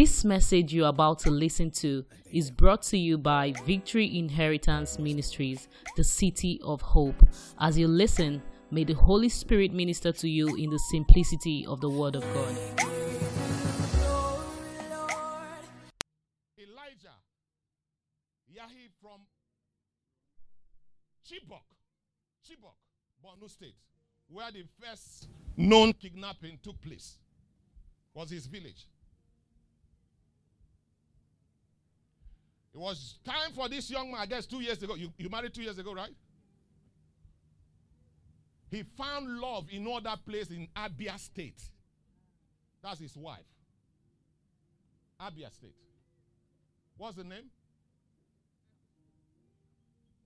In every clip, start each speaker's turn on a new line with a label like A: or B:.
A: This message you're about to listen to is brought to you by Victory Inheritance Ministries, the City of Hope. As you listen, may the Holy Spirit minister to you in the simplicity of the Word of God.
B: Elijah, Yahi from Chibok, Chibok, Borno State, where the first known kidnapping took place, was his village. It was time for this young man, I guess two years ago. You, you married two years ago, right? He found love in other place in Abia State. That's his wife. Abia State. What's the name?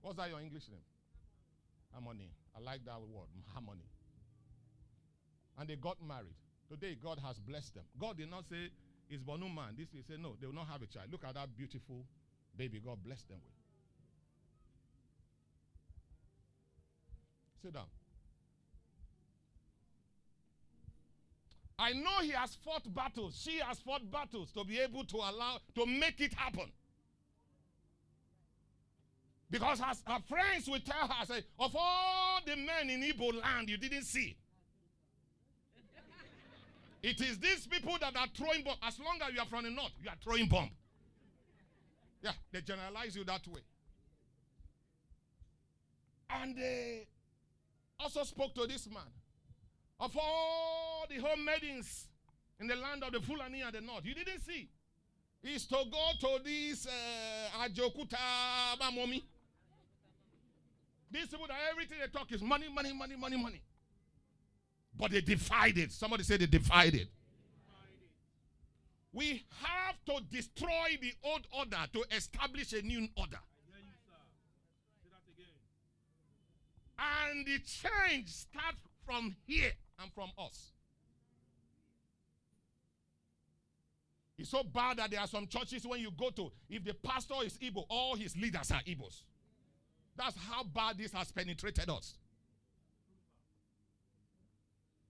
B: What's that your English name? Harmony. I like that word, harmony. And they got married. Today, God has blessed them. God did not say, it's Borno man. This he said, no, they will not have a child. Look at that beautiful baby God bless them with. Sit down. I know he has fought battles. She has fought battles to be able to allow, to make it happen. Because as her friends will tell her, say, of all the men in Igbo land you didn't see, it is these people that are throwing bomb. As long as you are from the north, you are throwing bomb. Yeah, they generalize you that way. And they also spoke to this man. Of all the home maidens in the land of the Fulani and the north, you didn't see. Is to go to this uh, Ajokuta Mamomi. These people that everything they talk is money, money, money, money, money. But they defied it. Somebody said they defied it. We have to destroy the old order to establish a new order. You, And the change starts from here and from us. It's so bad that there are some churches when you go to, if the pastor is Igbo, all his leaders are Igbos. That's how bad this has penetrated us.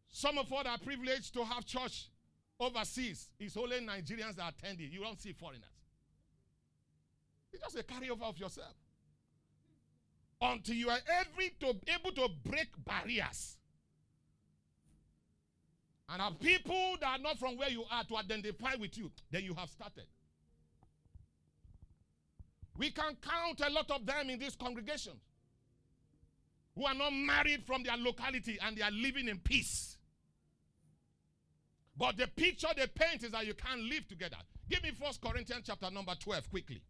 B: Some of us are privileged to have church overseas. It's only Nigerians that attend it. You don't see foreigners. It's just a carryover of yourself. Until you are every to, able to break barriers. And have people that are not from where you are to identify with you, then you have started. We can count a lot of them in this congregation who are not married from their locality and they are living in peace. But the picture they paint is that you can't live together. Give me First Corinthians chapter number 12 quickly.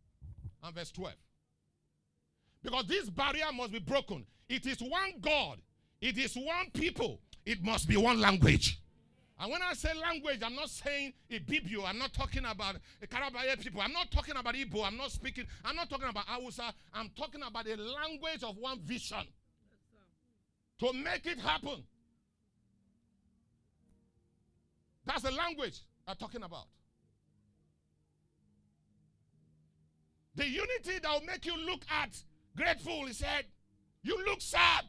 B: And verse 12. Because this barrier must be broken. It is one God. It is one people. It must be one language. And when I say language, I'm not saying Ibibio. I'm not talking about a Kalabari people. I'm not talking about Igbo. I'm not speaking. I'm not talking about Hausa. I'm talking about a language of one vision. To make it happen. That's the language I'm talking about. The unity that will make you look at grateful, he said, you look sad.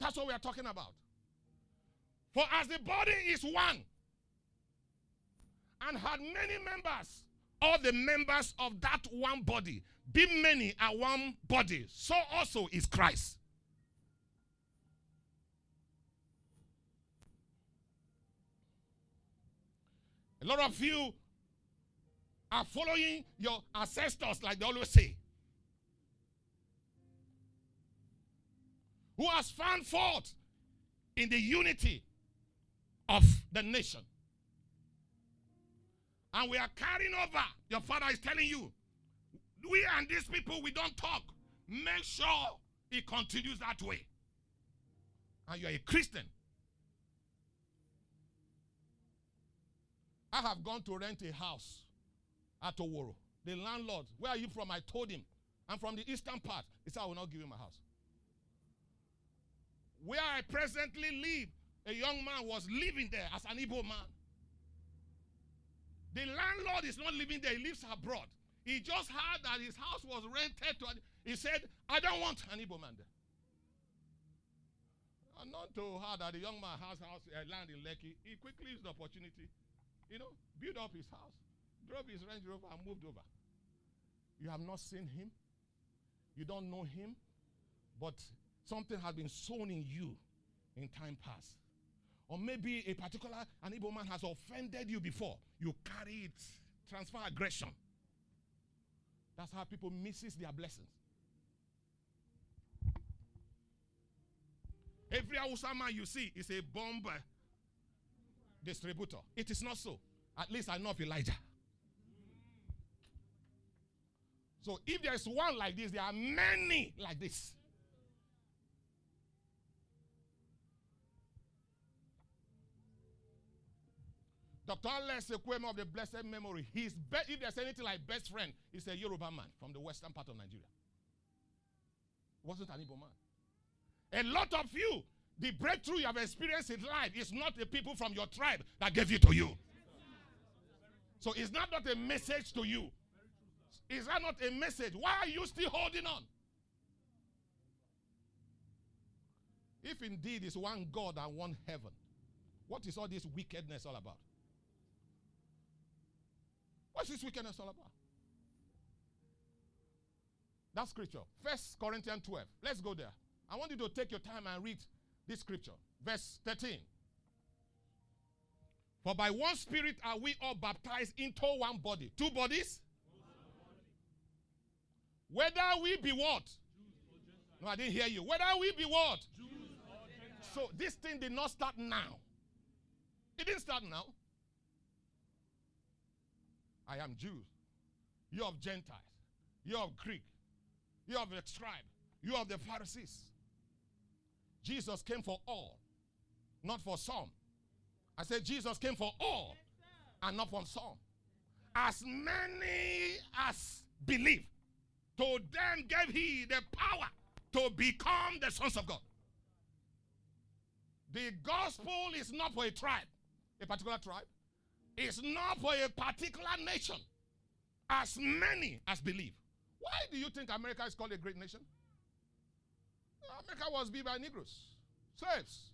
B: That's what we are talking about. For as the body is one and had many members, all the members of that one body, be many are one body, so also is Christ. A lot of you are following your ancestors, like they always say. Who has found fault in the unity of the nation. And we are carrying over. Your father is telling you, we and these people, we don't talk. Make sure it continues that way. And you're a Christian. I have gone to rent a house at Oworo. The landlord, where are you from? I told him. I'm from the eastern part. He said, I will not give you my house. Where I presently live, a young man was living there as an Igbo man. The landlord is not living there, he lives abroad. He just heard that his house was rented to. He said, I don't want an Igbo man there. Not to her that the young man has house uh, land in Lekki. He quickly used the opportunity you know, built up his house, drove his Range Rover, and moved over. You have not seen him. You don't know him. But something has been sown in you in time past. Or maybe a particular an man has offended you before. You carry it, transfer aggression. That's how people misses their blessings. Every Hausa man you see is a bomb distributor. It is not so. At least I know of Elijah. So if there is one like this, there are many like this. Dr. Alex Ekwueme of the blessed memory, his be- if there's anything like best friend, he's a Yoruba man from the western part of Nigeria. Wasn't an Igbo man. A lot of you, the breakthrough you have experienced in life is not the people from your tribe that gave it to you. So it's not, not a message to you. Is that not a message? Why are you still holding on? If indeed it's one God and one heaven, what is all this wickedness all about? What's this wickedness all about? That scripture, First Corinthians 12. Let's go there. I want you to take your time and read this scripture. Verse 13. For by one spirit are we all baptized into one body. Two bodies? Whether we be what? No, I didn't hear you. Whether we be what? So this thing did not start now. It didn't start now. I am Jews. You of Gentiles. You of Greek. You of the tribe. You of the Pharisees. Jesus came for all, not for some. I said Jesus came for all and not for some. As many as believe, to them gave he the power to become the sons of God. The gospel is not for a tribe, a particular tribe. It's not for a particular nation. As many as believe. Why do you think America is called a great nation? America was built by Negroes, slaves.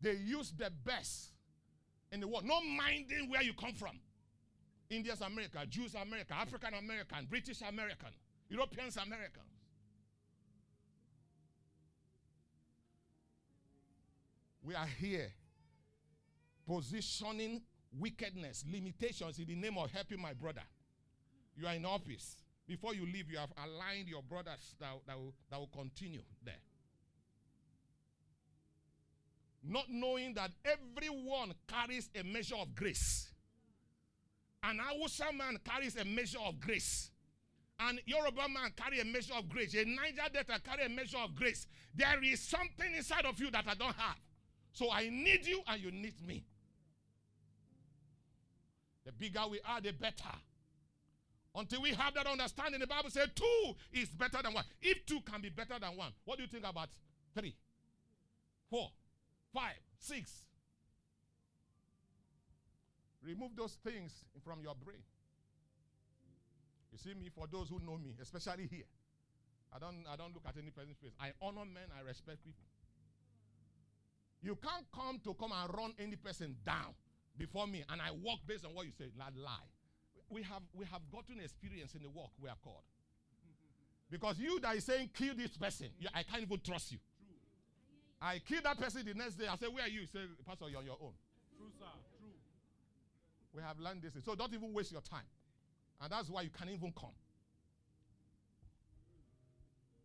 B: They used the best in the world, not minding where you come from. Indians America, Jews America, African American, British American, Europeans Americans. We are here positioning wickedness, limitations in the name of helping my brother. You are in office. Before you leave, you have aligned your brothers that, that, will, that will continue there. Not knowing that everyone carries a measure of grace. An Hausa man carries a measure of grace. An Yoruba man carry a measure of grace. A Niger Delta carry a measure of grace. There is something inside of you that I don't have. So I need you and you need me. The bigger we are, the better. Until we have that understanding, the Bible says two is better than one. If two can be better than one, what do you think about three, four, five, six? Remove those things from your brain. You see me, for those who know me, especially here, I don't, I don't look at any person's face. I honor men, I respect people. You can't come to come and run any person down before me and I walk based on what you say. That lie. We have we have gotten experience in the work we are called. Because you that is saying kill this person, you, I can't even trust you. True. I kill that person the next day. I say, Where are you? you say, Pastor, you're on your own.
C: True, sir. True.
B: We have learned this. So don't even waste your time. And that's why you can't even come.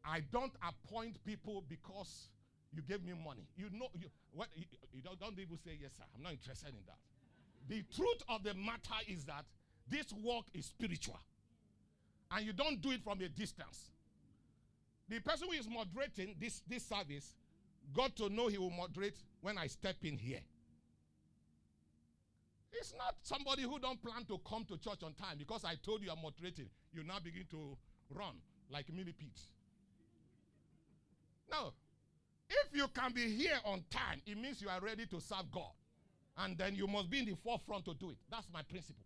B: I don't appoint people because you gave me money. You know, you, what, you, you don't, don't even say, yes, sir. I'm not interested in that. The truth of the matter is that this work is spiritual. And you don't do it from a distance. The person who is moderating this, this service got to know he will moderate when I step in here. It's not somebody who don't plan to come to church on time because I told you I'm moderating. You now begin to run like millipedes. No. If you can be here on time, it means you are ready to serve God. And then you must be in the forefront to do it. That's my principle.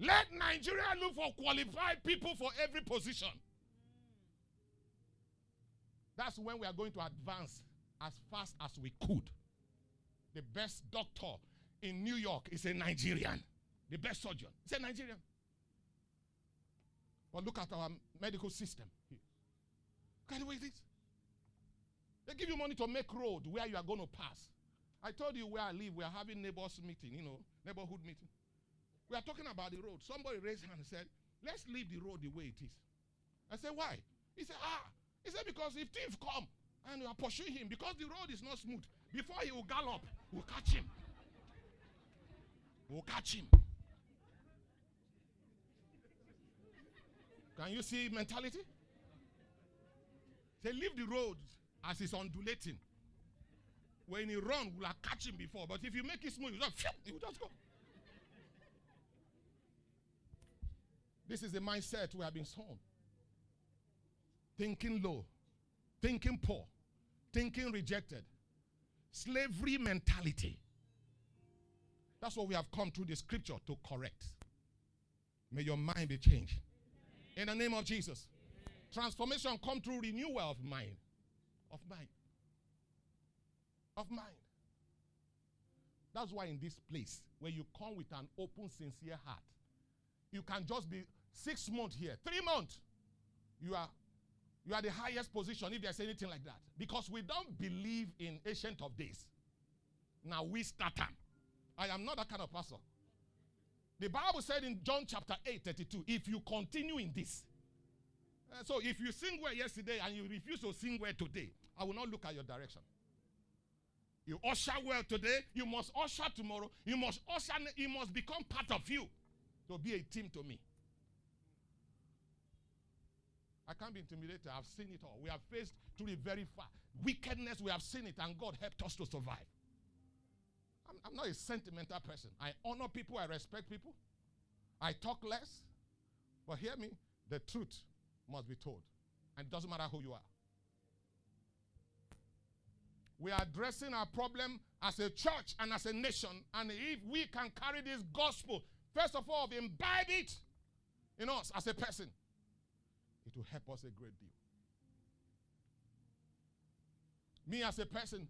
B: Let Nigeria look for qualified people for every position. That's when we are going to advance as fast as we could. The best doctor in New York is a Nigerian. The best surgeon is a Nigerian. But look at our medical system. Look at the way. They give you money to make road where you are going to pass. I told you where I live, we are having neighbors meeting, you know, neighborhood meeting. We are talking about the road. Somebody raised hand and said, let's leave the road the way it is. I said, why? He said, ah. He said, because if thief come and you are pursuing him, because the road is not smooth, before he will gallop, we'll catch him. We'll catch him. Can you see mentality? Say, leave the road as it's undulating. When he run, we'll catch him before. But if you make it smooth, you just, he will just go. This is the mindset we have been sown. Thinking low, thinking poor, thinking rejected. Slavery mentality. That's what we have come through the scripture to correct. May your mind be changed. In the name of Jesus. Transformation come through renewal of mind. Of mind. Of mind. That's why in this place, where you come with an open, sincere heart, you can just be six months here, three months. You are you are the highest position if there's anything like that. Because we don't believe in ancient of days. Now we start time. I am not that kind of person. The Bible said in John chapter 8, 32, if you continue in this. Uh, so if you sing well yesterday and you refuse to sing well today, I will not look at your direction. You usher well today, you must usher tomorrow, you must usher, it must become part of you to be a team to me. I can't be intimidated. I've seen it all. We have faced to the very far wickedness. We have seen it, and God helped us to survive. I'm, I'm not a sentimental person. I honor people, I respect people, I talk less. But hear me the truth must be told. And it doesn't matter who you are. We are addressing our problem as a church and as a nation. And if we can carry this gospel, first of all, imbibe it in us as a person, it will help us a great deal. Me as a person,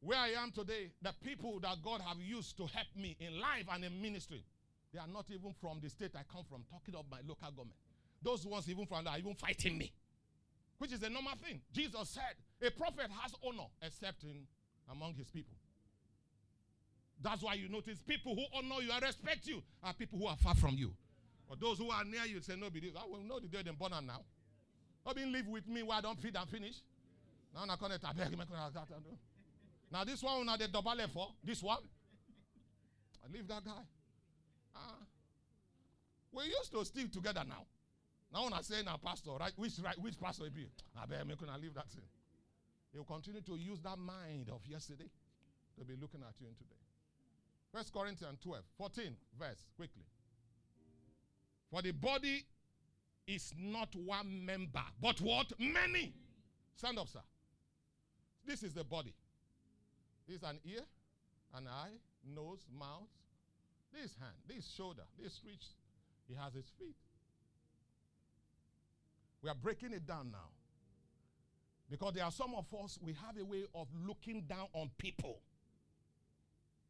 B: where I am today, the people that God have used to help me in life and in ministry, they are not even from the state I come from, talking of my local government. Those ones even from that are even fighting me, which is a normal thing. Jesus said, a prophet has honor except in among his people. That's why you notice people who honor you and respect you are people who are far from you. Or those who are near you say, No, be this. I will know the day them born now. Not been live with me while I don't feed and finish. Now I can't now this one now the double for this one. I leave that guy. Uh, we used to stick together now. Now when I say now pastor, right? Which right which pastor it be? I bet me I leave that thing. He'll continue to use that mind of yesterday to be looking at you in today. First Corinthians 12, 14 verse, quickly. For the body is not one member, but what? Many. Stand up, sir. This is the body. This is an ear, an eye, nose, mouth, this hand, this shoulder, this reach. He has his feet. We are breaking it down now. Because there are some of us, we have a way of looking down on people,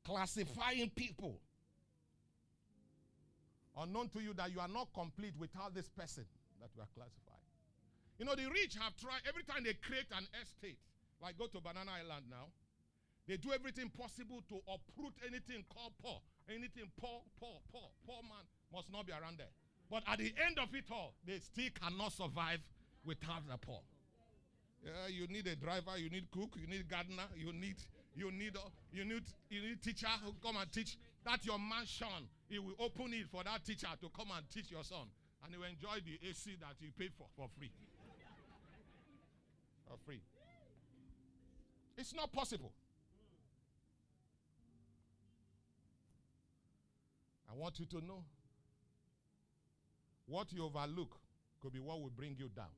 B: classifying people. Unknown to you that you are not complete without this person that you are classified. You know, the rich have tried, every time they create an estate, like go to Banana Island now, they do everything possible to uproot anything called poor. Anything poor, poor, poor, poor man must not be around there. But at the end of it all, they still cannot survive without the poor. Yeah, you need a driver, you need cook, you need gardener, you need you need you need you need teacher who come and teach. That's your mansion. He will open it for that teacher to come and teach your son, and he will enjoy the AC that you paid for for free. for free. It's not possible. I want you to know what you overlook could be what will bring you down.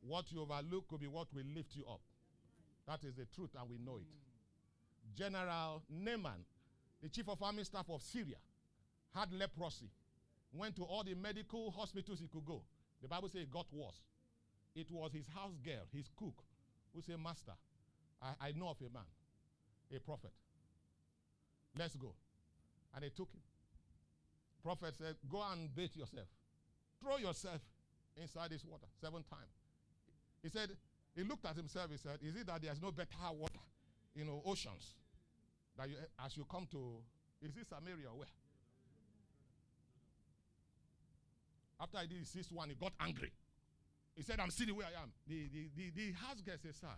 B: What you overlook could be what will lift you up. That is the truth, and we know it. General Naaman, the chief of army staff of Syria, had leprosy. Went to all the medical hospitals he could go. The Bible says it got worse. It was his house girl, his cook, who said, Master, I, I know of a man, a prophet. Let's go. And they took him. Prophet said, Go and bathe yourself. Throw yourself inside this water seven times. He said, He looked at himself. He said, Is it that there's no better water, you know, oceans? You, as you come to, is this Samaria or where? After I did the sixth one, he got angry. He said, I'm sitting where I am. The, the, the, the house guy said, Sir,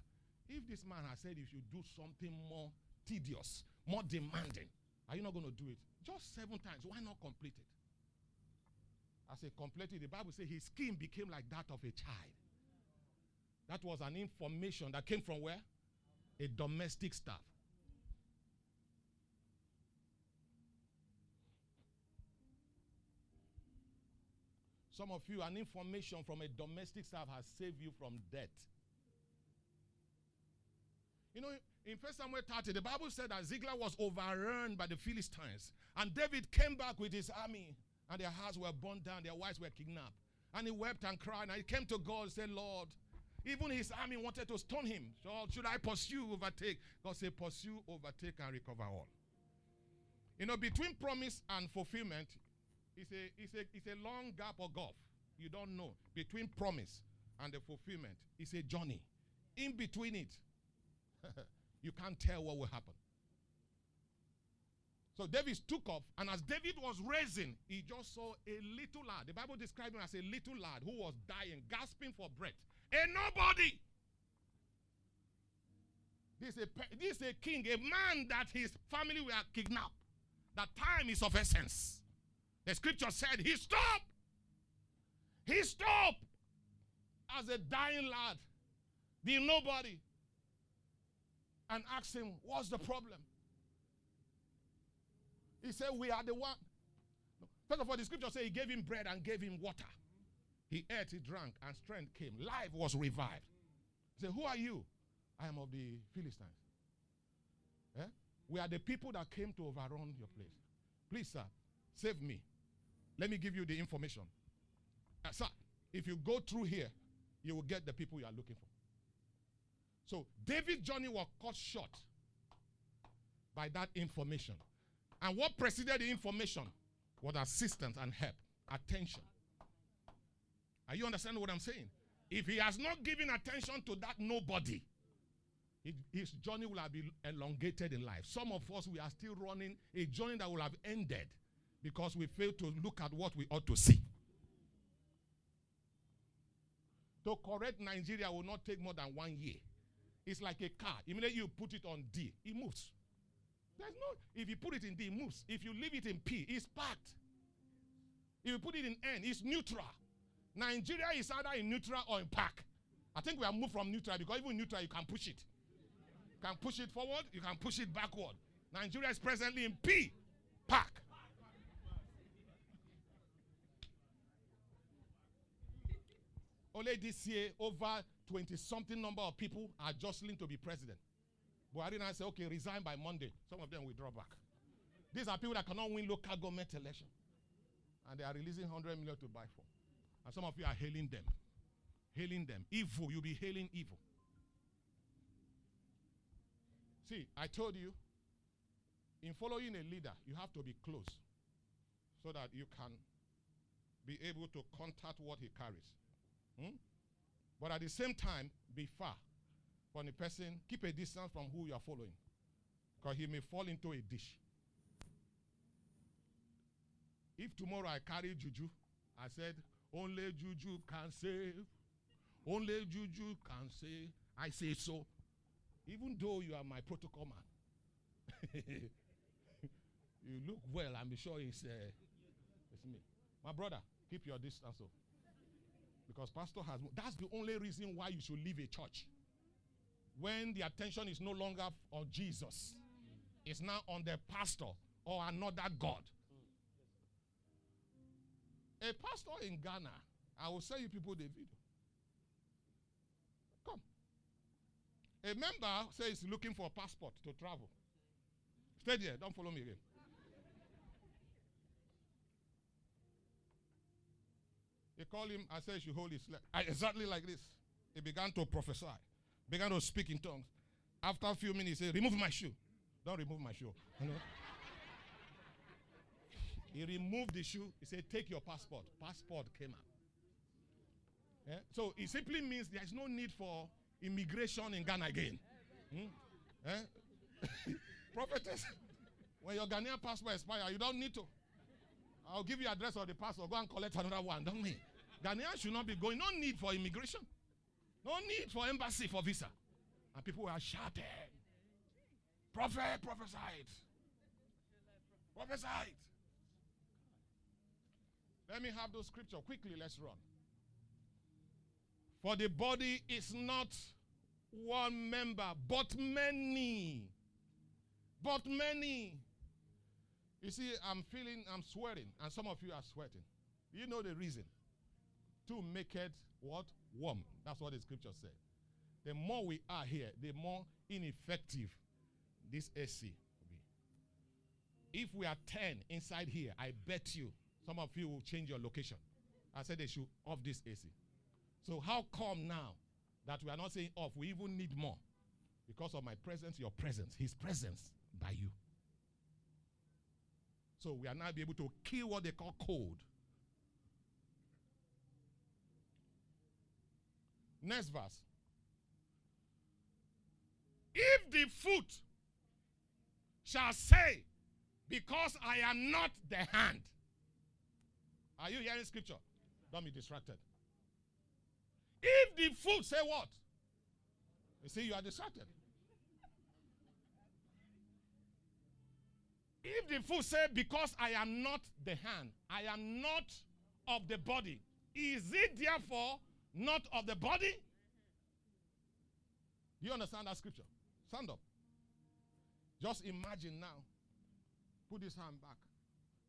B: if this man has said you should do something more tedious, more demanding, are you not going to do it? Just seven times. Why not complete it? I say, complete it. The Bible says his skin became like that of a child. That was an information that came from where? A domestic staff. Some of you, an information from a domestic staff has saved you from death. You know, in First Samuel 30, the Bible said that Ziklag was overrun by the Philistines. And David came back with his army, and their houses were burned down, their wives were kidnapped. And he wept and cried, and he came to God and said, Lord, even his army wanted to stone him. So should I pursue, overtake? God said, pursue, overtake, and recover all. You know, between promise and fulfillment, it's a, it's a, it's a long gap or gulf. You don't know. Between promise and the fulfillment, it's a journey. In between it, you can't tell what will happen. So David took off, and as David was raising, he just saw a little lad. The Bible described him as a little lad who was dying, gasping for breath. A nobody. This is a, this is a king, a man that his family were kidnapped. That time is of essence. The scripture said he stopped. He stopped as a dying lad, the nobody, and asked him, What's the problem? He said, We are the one. First of all, the scripture says he gave him bread and gave him water. He ate, he drank, and strength came. Life was revived. He said, Who are you? I am of the Philistines. Eh? We are the people that came to overrun your place. Please, sir, save me. Let me give you the information. Uh, sir, if you go through here, you will get the people you are looking for. So David's journey was cut short by that information. And what preceded the information was assistance and help, attention. Are you understanding what I'm saying? If he has not given attention to that nobody, his journey will have been elongated in life. Some of us, we are still running a journey that will have ended because we fail to look at what we ought to see. To correct Nigeria will not take more than one year. It's like a car. Immediately you put it on D, it moves. There's no, if you put it in D, it moves. If you leave it in P, it's parked. If you put it in N, it's neutral. Nigeria is either in neutral or in park. I think we have moved from neutral because even neutral you can push it. You can push it forward, you can push it backward. Nigeria is presently in P, park. Only this year, over 20 something number of people are jostling to be president. Buhari now say, okay, resign by Monday. Some of them will draw back. These are people that cannot win local government election. And they are releasing 100 million to buy for. And some of you are hailing them. Hailing them. Evil, you'll be hailing evil. See, I told you, in following a leader, you have to be close so that you can be able to contact what he carries. Hmm? But at the same time, be far from the person. Keep a distance from who you are following. Because he may fall into a dish. If tomorrow I carry juju, I said, only juju can save. Only juju can save. I say so. Even though you are my protocol man. you look well, I'm sure it's, uh, it's me. My brother, keep your distance. So. Because pastor has that's the only reason why you should leave a church. When the attention is no longer on Jesus, it's now on the pastor or another God. A pastor in Ghana, I will send you people the video. Come. A member says looking for a passport to travel. Stay there, don't follow me again. He called him, I said, you hold his leg. Exactly like this. He began to prophesy, began to speak in tongues. After a few minutes, he said, Remove my shoe. Don't remove my shoe. You know? He removed the shoe. He said, Take your passport. Passport came out. Yeah? So it simply means there is no need for immigration in Ghana again. Hmm? Eh? Prophetess, when your Ghanaian passport expires, you don't need to. I'll give you address of the passport. Go and collect another one. Don't me. Ghanaians should not be going. No need for immigration. No need for embassy for visa. And people were shouting. Prophet prophesied. Prophesied. Let me have those scripture quickly. Let's run. For the body is not one member, but many. But many. You see, I'm feeling, I'm sweating, and some of you are sweating. You know the reason. To make it what? Warm. That's what the scripture said. The more we are here, the more ineffective this AC will be. If we are 10 inside here, I bet you some of you will change your location. I said they should off this AC. So how come now that we are not saying off? We even need more because of my presence, your presence, His presence by you. So we are now be able to kill what they call cold. Next verse. If the foot shall say, Because I am not the hand. Are you hearing scripture? Don't be distracted. If the foot say what? You see, you are distracted. If the foot say, Because I am not the hand, I am not of the body, is it therefore not of the body? Do you understand that scripture? Stand up. Just imagine now. Put this hand back.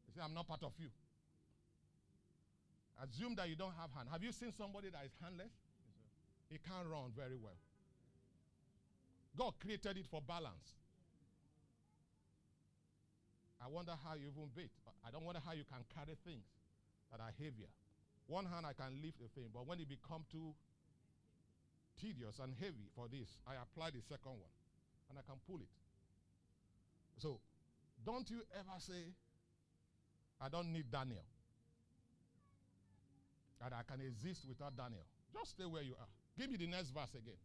B: You say, I'm not part of you. Assume that you don't have hand. Have you seen somebody that is handless? He can't run very well. God created it for balance. I wonder how you even beat. I don't wonder how you can carry things that are heavier. One hand I can lift a thing, but when it become too tedious and heavy for this, I apply the second one and I can pull it. So, don't you ever say, I don't need Daniel. That I can exist without Daniel. Just stay where you are. Give me the next verse again.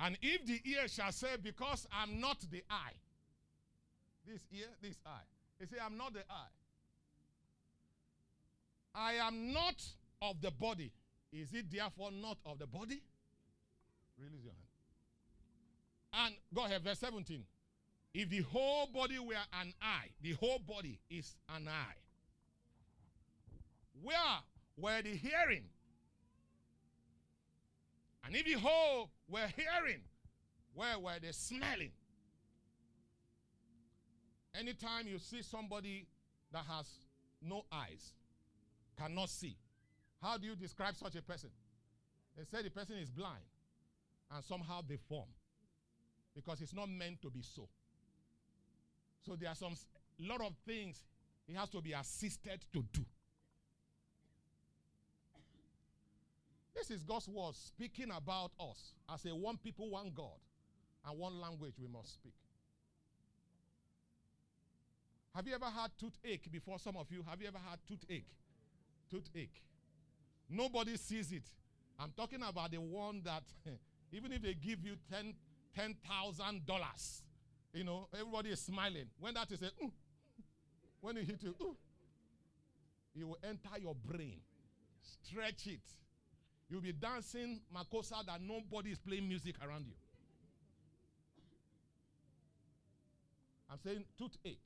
B: And if the ear shall say, Because I'm not the eye, this ear, this eye. He say, I'm not the eye. I am not of the body. Is it therefore not of the body? Release your hand. And go ahead, verse 17. If the whole body were an eye, the whole body is an eye. Where were the hearing? And if the whole were hearing, where were they smelling? Anytime you see somebody that has no eyes, cannot see, how do you describe such a person? They say the person is blind and somehow deformed because it's not meant to be so. So there are some lot of things he has to be assisted to do. This is God's word speaking about us as a one people, one God, and one language we must speak. Have you ever had toothache before? Some of you, have you ever had toothache? Toothache. Nobody sees it. I'm talking about the one that, even if they give you ten ten thousand dollars, you know, everybody is smiling. When that is a, mm, when you hit you, mm, it will enter your brain, stretch it. You'll be dancing makossa that nobody is playing music around you. I'm saying toothache.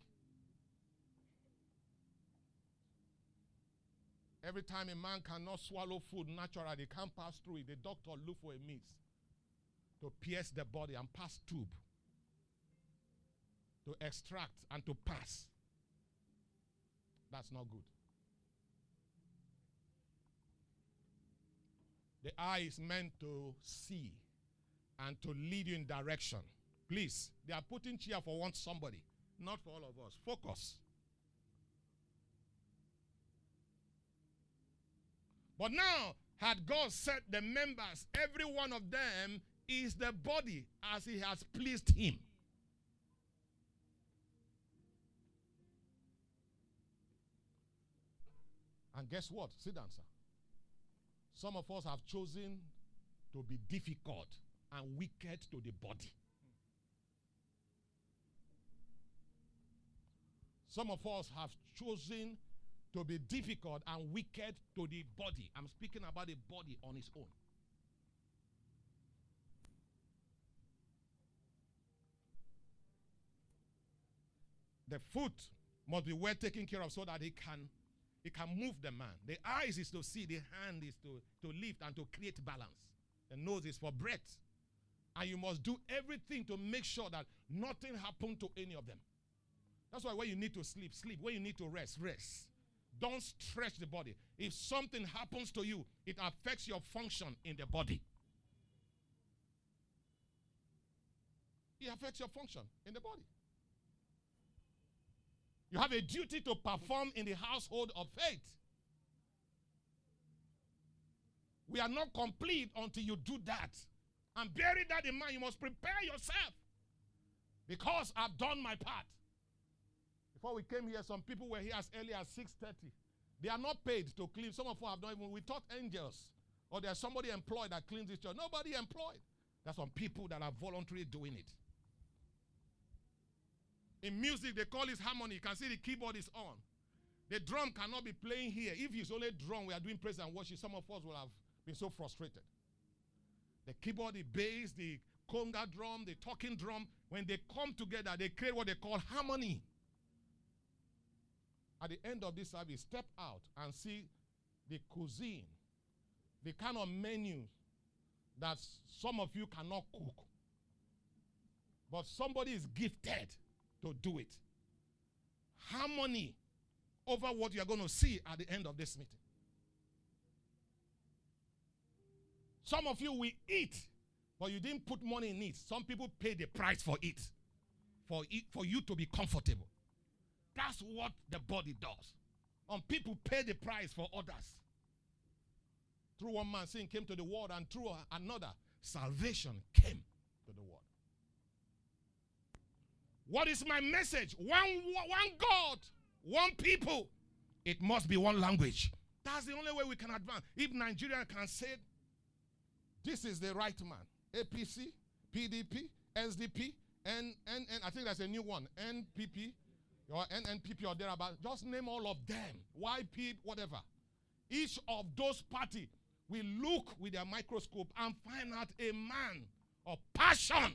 B: Every time a man cannot swallow food naturally, they can't pass through it. The doctor look for a means to pierce the body and pass tube to extract and to pass. That's not good. The eye is meant to see and to lead you in direction. Please, they are putting chair for one somebody, not for all of us. Focus. But now, had God set the members, every one of them is the body as he has pleased him. And guess what? Sit down, sir. Some of us have chosen to be difficult and wicked to the body. Some of us have chosen to be difficult and wicked to the body. I'm speaking about the body on its own. The foot must be well taken care of so that it can it can move the man. The eyes is to see, the hand is to, to lift and to create balance. The nose is for breath. And you must do everything to make sure that nothing happened to any of them. That's why when you need to sleep, sleep. When you need to rest, rest. Don't stretch the body. If something happens to you, it affects your function in the body. It affects your function in the body. You have a duty to perform in the household of faith. We are not complete until you do that. And bearing that in mind, you must prepare yourself. Because I've done my part. Before we came here, some people were here as early as 6:30. They are not paid to clean. Some of us have not even. We taught angels, or there's somebody employed that cleans this church. Nobody employed. There's some people that are voluntarily doing it. In music, they call it harmony. You can see the keyboard is on. The drum cannot be playing here. If it's only drum, we are doing praise and worship. Some of us will have been so frustrated. The keyboard, the bass, the conga drum, the talking drum, when they come together, they create what they call harmony. At the end of this service, step out and see the cuisine, the kind of menu that some of you cannot cook. But somebody is gifted to do it. Harmony over what you are going to see at the end of this meeting. Some of you will eat, but you didn't put money in it. Some people pay the price for it, for it, for you to be comfortable. That's what the body does. And people pay the price for others. Through one man, sin came to the world, and through another, salvation came to the world. What is my message? One, one God, one people. It must be one language. That's the only way we can advance. If Nigeria can say, this is the right man, APC, PDP, SDP, and, and, and I think that's a new one, NPP, or NNPP or thereabout. Just name all of them. YP, whatever. Each of those party will look with their microscope and find out a man of passion,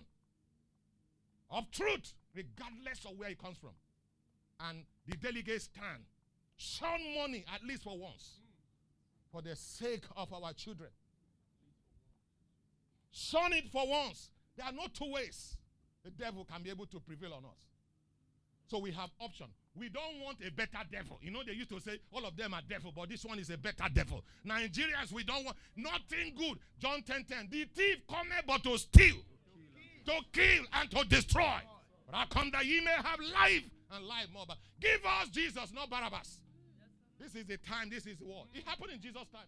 B: of truth, regardless of where he comes from. And the delegates stand, shun money at least for once, for the sake of our children. Shun it for once. There are no two ways the devil can be able to prevail on us. So we have option. We don't want a better devil. You know, they used to say all of them are devil, but this one is a better devil. Nigerians, we don't want nothing good. John 10 10. The thief cometh but to steal, to kill, and to destroy. But I come that ye may have life and life more. But give us Jesus, not Barabbas. This is the time, this is war. It happened in Jesus' time.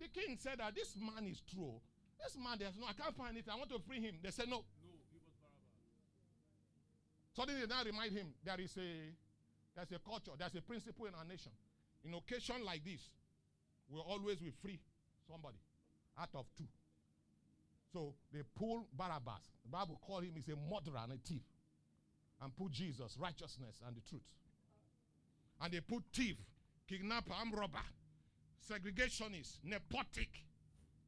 B: the king said that this man is true. This man, there's no, I can't find it. I want to free him. They said no. Suddenly they now remind him there is a there's a culture, there's a principle in our nation. In occasion like this, we always will free somebody out of two. So they pull Barabbas. The Bible call him is a murderer and a thief. And put Jesus, righteousness, and the truth. And they put thief, kidnapper, armed robber, segregationist, nepotic,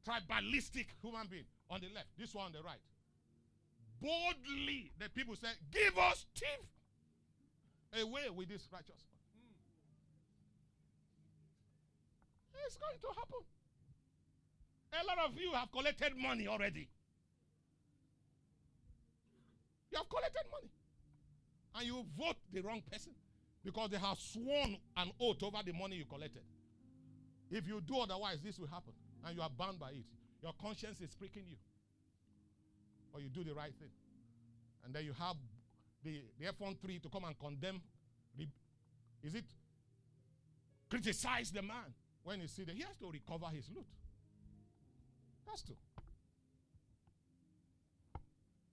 B: tribalistic human being on the left. This one on the right boldly the people say, Give us thief away with this righteous man. Hmm. It's going to happen. A lot of you have collected money already. You have collected money. And you vote the wrong person because they have sworn an oath over the money you collected. If you do otherwise, this will happen. And you are bound by it. Your conscience is pricking you or you do the right thing. And then you have the, the F13 to come and condemn. Is it? Criticize the man when you see that he has to recover his loot. Has to.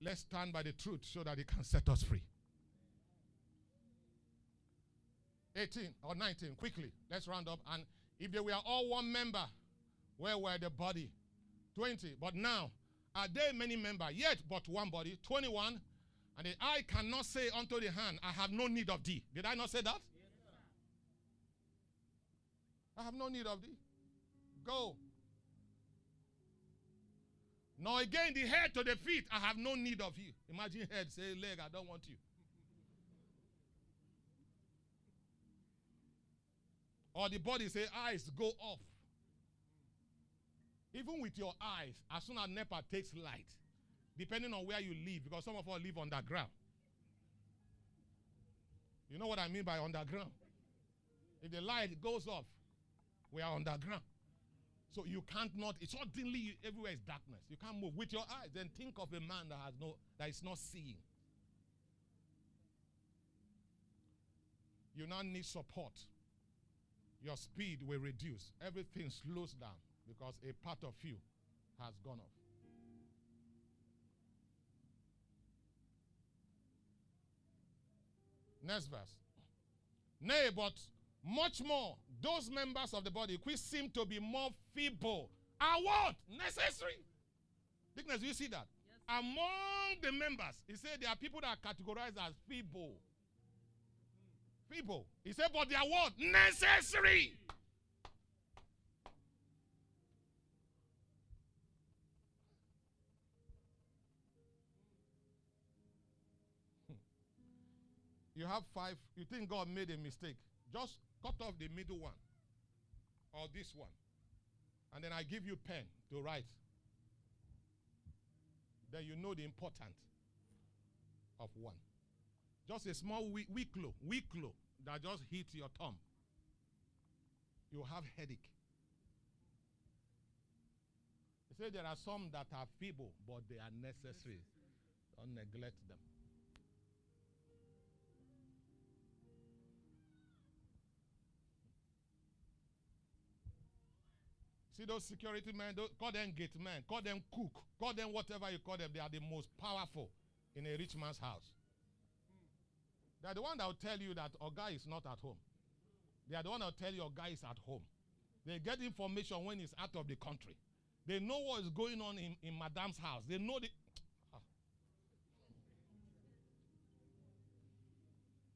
B: Let's stand by the truth so that he can set us free. 18 or 19, quickly. Let's round up. And if they were all one member, where were the body? 20. But now, are there many members? Yet but one body. 21. And the eye cannot say unto the hand, I have no need of thee. Did I not say that? I have no need of thee. Go. Now again, the head to the feet, I have no need of you. Imagine head say, leg, I don't want you. Or the body say, eyes, go off. Even with your eyes, as soon as NEPA takes light, depending on where you live, because some of us live underground. You know what I mean by underground? If the light goes off, we are underground. So you can't not, it's suddenly everywhere is darkness. You can't move with your eyes. Then think of a man that has no that is not seeing. You now need support. Your speed will reduce. Everything slows down because a part of you has gone off. Next verse. Nay, but much more, those members of the body which seem to be more feeble are what? Necessary. Dickness, do you see that? Yes. Among the members, he said there are people that are categorized as feeble. Hmm. Feeble. He said, but they are what? Necessary. You have five, you think God made a mistake. Just cut off the middle one or this one. And then I give you pen to write. Then you know the importance of one. Just a small weak, weak weak that just hits your thumb. You have headache. He said there are some that are feeble, but they are necessary. Don't neglect them. See those security men, those, call them gate men, call them cook, call them whatever you call them. They are the most powerful in a rich man's house. They are the one that will tell you that Oga is not at home. They are the one that will tell you Oga is at home. They get information when he's out of the country. They know what is going on in, in Madame's house. They know the. Ah.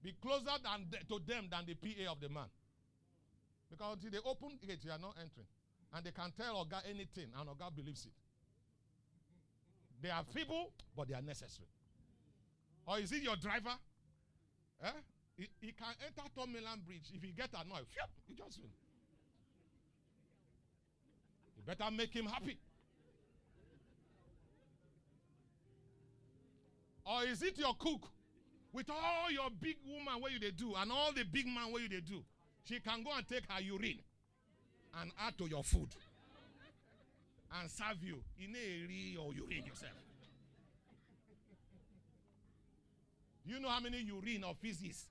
B: Be closer than the, to them than the PA of the man. Because until they open gate, you are not entering. And they can tell Oga anything, and Oga believes it. They are feeble, but they are necessary. Or is it your driver? Eh? He, he can enter Third Mainland Bridge. If he get annoyed, phew, he just win. You better make him happy. Or is it your cook? With all your big woman what you they do and all the big man what you they do, she can go and take her urine and add to your food and serve you in a or urine yourself. Do you know how many urine or feces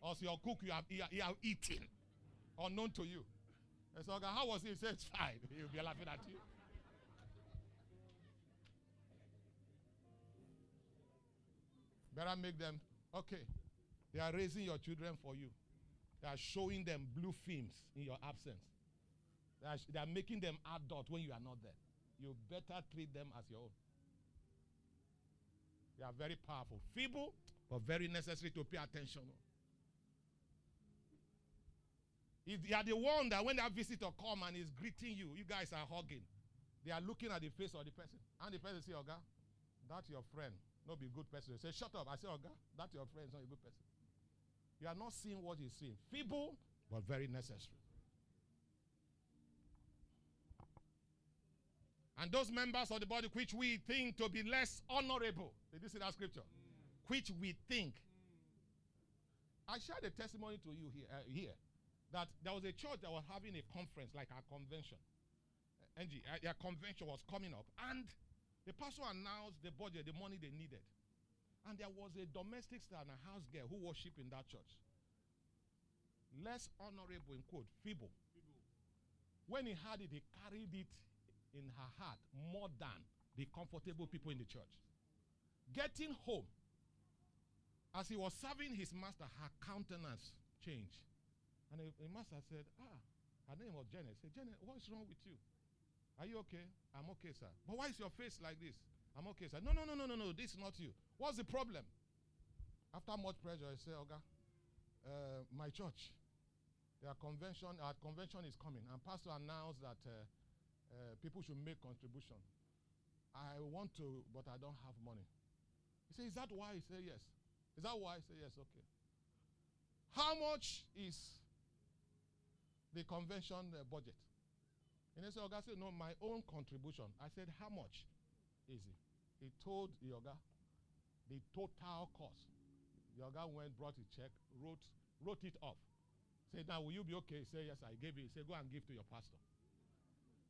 B: or your cook you have, you have eaten unknown to you. And so, how was it? He said, fine. He'll be laughing at you. Better make them, okay, they are raising your children for you. They are showing them blue films in your absence. They are, making them adult when you are not there. You better treat them as your own. They are very powerful. Feeble, but very necessary to pay attention. If they are the one that when that visitor come and is greeting you, you guys are hugging. They are looking at the face of the person. And the person say, Oga, that's your friend. Not be good person. They say, shut up. I say, Oga, that's your friend. It's not a good person. You are not seeing what he's seeing. Feeble, but very necessary. And those members of the body which we think to be less honorable. Did you see that scripture? Mm. Which we think. Mm. I shared a testimony to you here, uh, here that there was a church that was having a conference, like a convention. Uh, NG, uh, their convention was coming up. And the pastor announced the budget, the money they needed. And there was a domestic star and a house girl who worshiped in that church. Less honorable, in quote, feeble. feeble. When he had it, he carried it in her heart more than the comfortable people in the church. Getting home, as he was serving his master, her countenance changed. And the, master said, Ah, her name was Janet. Said, Janet, what's wrong with you? Are you okay? I'm okay, sir. But why is your face like this? I'm okay, sir. No, no, no, no, no, no. This is not you. What's the problem? After much pressure, I say, Oga, uh, my church, their convention, our convention is coming, and pastor announced that uh, uh, people should make contribution. I want to, but I don't have money. He said, Is that why? He said, Yes. Is that why? I said, Yes, okay. How much is the convention uh, budget? And he said, Oga said, No, my own contribution. I said, How much is it? He told Yoga the total cost. Yoga went, brought a check, wrote, wrote it off. Said, Now, will you be okay? He said, Yes, I gave it. He said, Go and give to your pastor.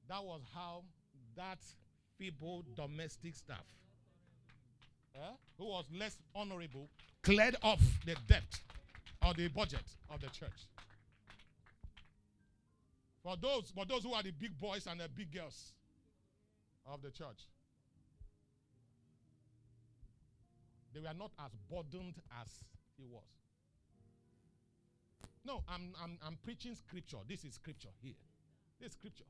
B: That was how that feeble domestic staff, eh, who was less honorable, cleared off the debt or the budget of the church. For those, for those who are the big boys and the big girls of the church, they were not as burdened as he was. No, I'm, I'm, I'm preaching scripture. This is scripture here. This is scripture.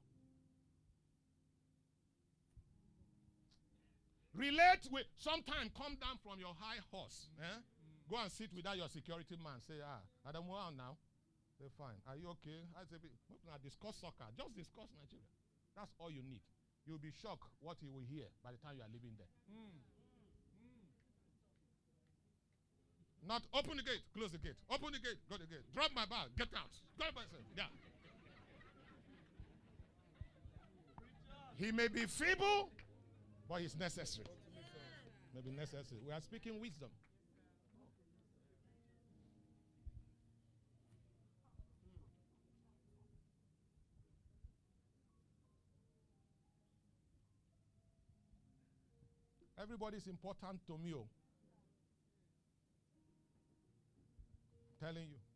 B: Relate with, sometime come down from your high horse. Eh? Go and sit without your security man. Say, ah, don't want now. Say, fine. Are you okay? I say, now discuss soccer. Just discuss Nigeria. That's all you need. You'll be shocked what you will hear by the time you are leaving there. Not open the gate, close the gate. Open the gate, go the gate. Drop my bag, get out. Go by yourself. Yeah. He may be feeble, but he's necessary. Maybe necessary. We are speaking wisdom. Everybody is important to me. oh. telling you.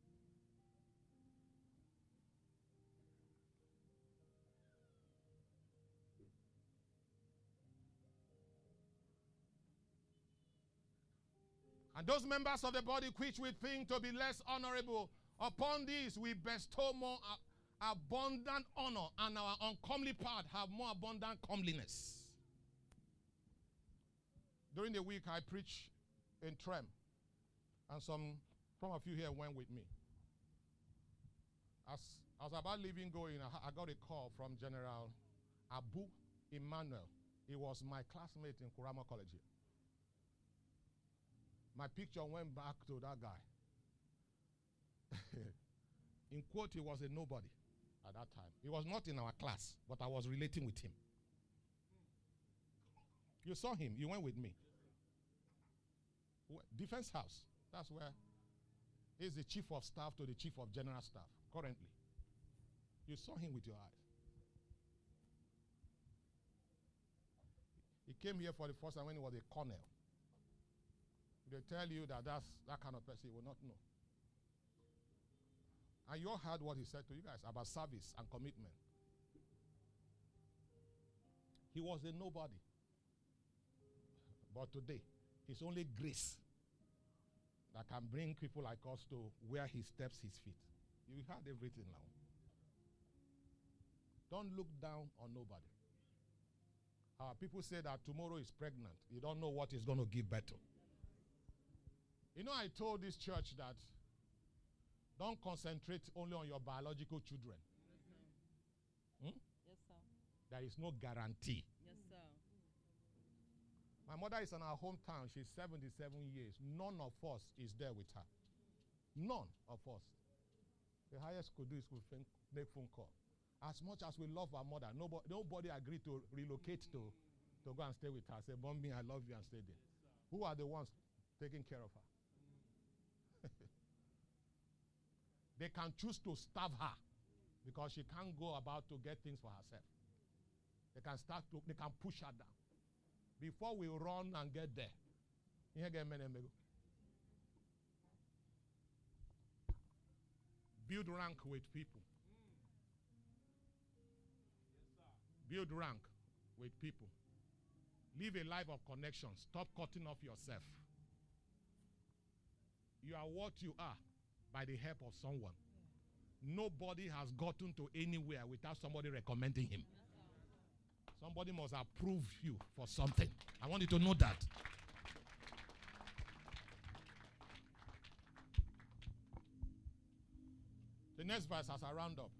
B: Those members of the body which we think to be less honorable, upon these we bestow more abundant honor, and our uncomely part have more abundant comeliness. During the week, I preach in Trem, and some some of you here went with me. As I was about leaving going, I, I got a call from General Abu Emmanuel. He was my classmate in Kurama College here. My picture went back to that guy. in quote, he was a nobody at that time. He was not in our class, but I was relating with him. You saw him, you went with me. Defense House, that's where He's the chief of staff to the chief of general staff currently. You saw him with your eyes. He came here for the first time when he was a colonel. They tell you that that's that kind of person you will not know. And you all heard what he said to you guys about service and commitment. He was a nobody. But today, it's only grace that can bring people like us to where he steps his feet. You heard everything now. Don't look down on nobody. People say that tomorrow is pregnant. You don't know what is going to give to. You know, I told this church that don't concentrate only on your biological children. Hmm?
A: Yes, sir.
B: There is no guarantee.
A: Yes, sir.
B: My mother is in our hometown. She's 77 years. None of us is there with her. None of us. The highest could do is we make phone call. As much as we love our mother, nobody, nobody agreed to relocate to, to go and stay with her. Say, Mommy, I love you and stay there. Who are the ones taking care of her? They can choose to starve her because she can't go about to get things for herself. They can start to, they can push her down before we run and get there. Build rank with people. Build rank with people. Live a life of connection. Stop cutting off yourself. You are what you are by the help of someone. nobody has gotten to anywhere without somebody recommending him. Somebody must approve you for something. I want you to know that. The next verse has a roundup.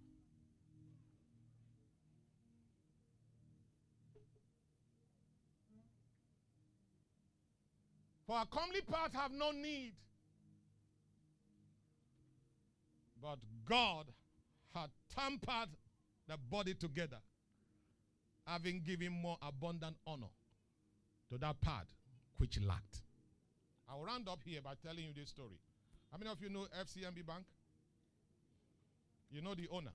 B: For a comely part have no need. But God had tampered the body together, having given more abundant honor to that part which lacked. I'll round up here by telling you this story. How many of you know FCMB Bank? You know the owner.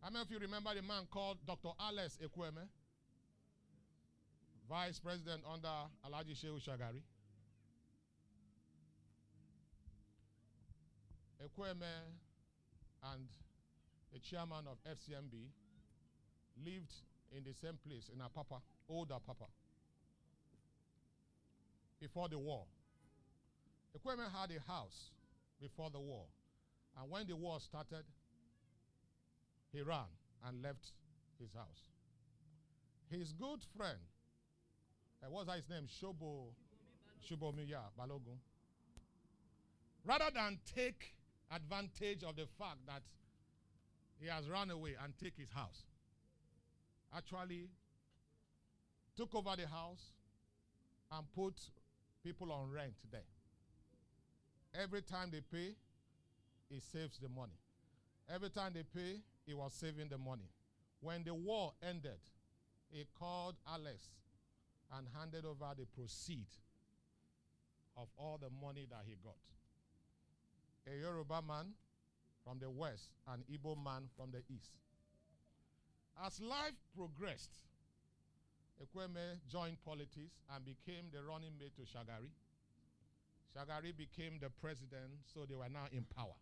B: How many of you remember the man called Dr. Alex Ekwueme? Vice President under Alhaji Shehu Shagari. Ekwueme and the chairman of FCMB lived in the same place in Apapa, older Papa, before the war. Ekwueme had a house before the war. And when the war started, he ran and left his house. His good friend, uh, what's his name? Shobo, Shubomiya Balogun. Rather than take advantage of the fact that he has run away and take his house, actually took over the house and put people on rent there. Every time they pay, he saves the money. Every time they pay, he was saving the money. When the war ended, he called Alex and handed over the proceed of all the money that he got. A Yoruba man from the west, an Igbo man from the east. As life progressed, Ekwueme joined politics and became the running mate to Shagari. Shagari became the president, so they were now in power.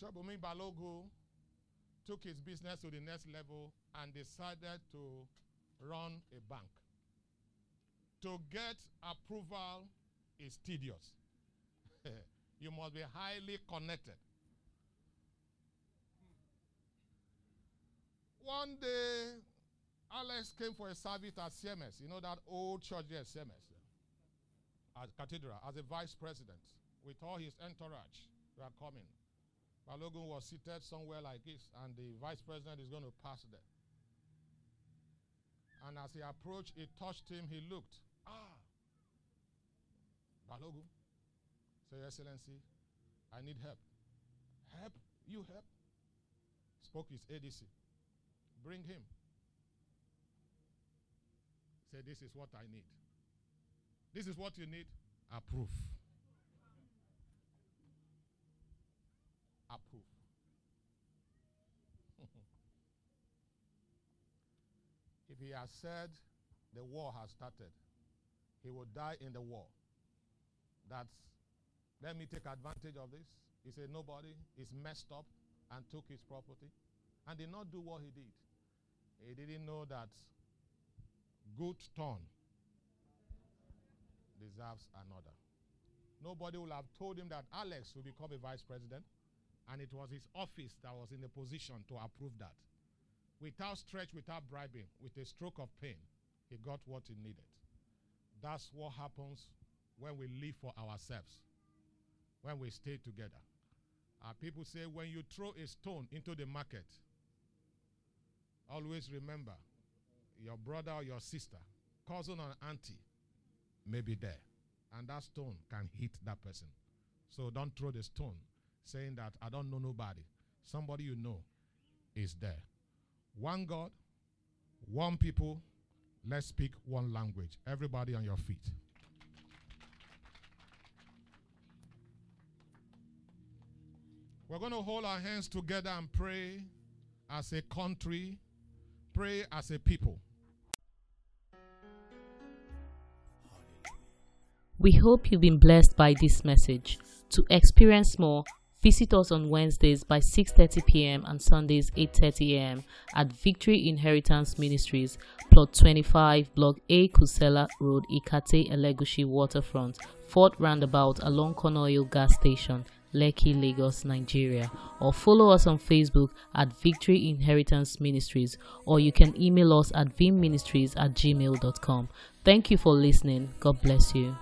B: Shobumi Balogu took his business to the next level and decided to run a bank. To get approval is tedious. you must be highly connected. One day, Alex came for a service at CMS. You know that old church there, CMS, at Cathedral, as a vice president, with all his entourage. They are coming. Balogun was seated somewhere like this, and the vice president is going to pass there. And as he approached, it touched him. He looked. Ah, Balogun. Say, Excellency, I need help. Help? You help? Spoke his ADC. Bring him. Say, this is what I need. This is what you need. Approve. Approve. if he has said the war has started, he will die in the war. That's, let me take advantage of this. He said, nobody is messed up and took his property and did not do what he did. He didn't know that good turn deserves another. Nobody will have told him that Alex will become a vice president, and it was his office that was in the position to approve that. Without stretch, without bribing, with a stroke of pain, he got what he needed. That's what happens when we live for ourselves, when we stay together. Uh, people say when you throw a stone into the market, always remember your brother or your sister, cousin or auntie may be there. And that stone can hit that person. So don't throw the stone saying that I don't know nobody. Somebody you know is there. One God, one people. Let's speak one language. Everybody on your feet. We're going to hold our hands together and pray as a country, pray as a people.
A: We hope you've been blessed by this message. To experience more, Visit us on Wednesdays by 6:30 p.m. and Sundays 8:30 a.m. at Victory Inheritance Ministries, plot 25, block A, Kusenla Road, Ikate, Elegushi Waterfront, Fort Roundabout along Konoyo Gas Station, Lekki, Lagos, Nigeria. Or follow us on Facebook at Victory Inheritance Ministries, or you can email us at vimministries at gmail.com. Thank you for listening. God bless you.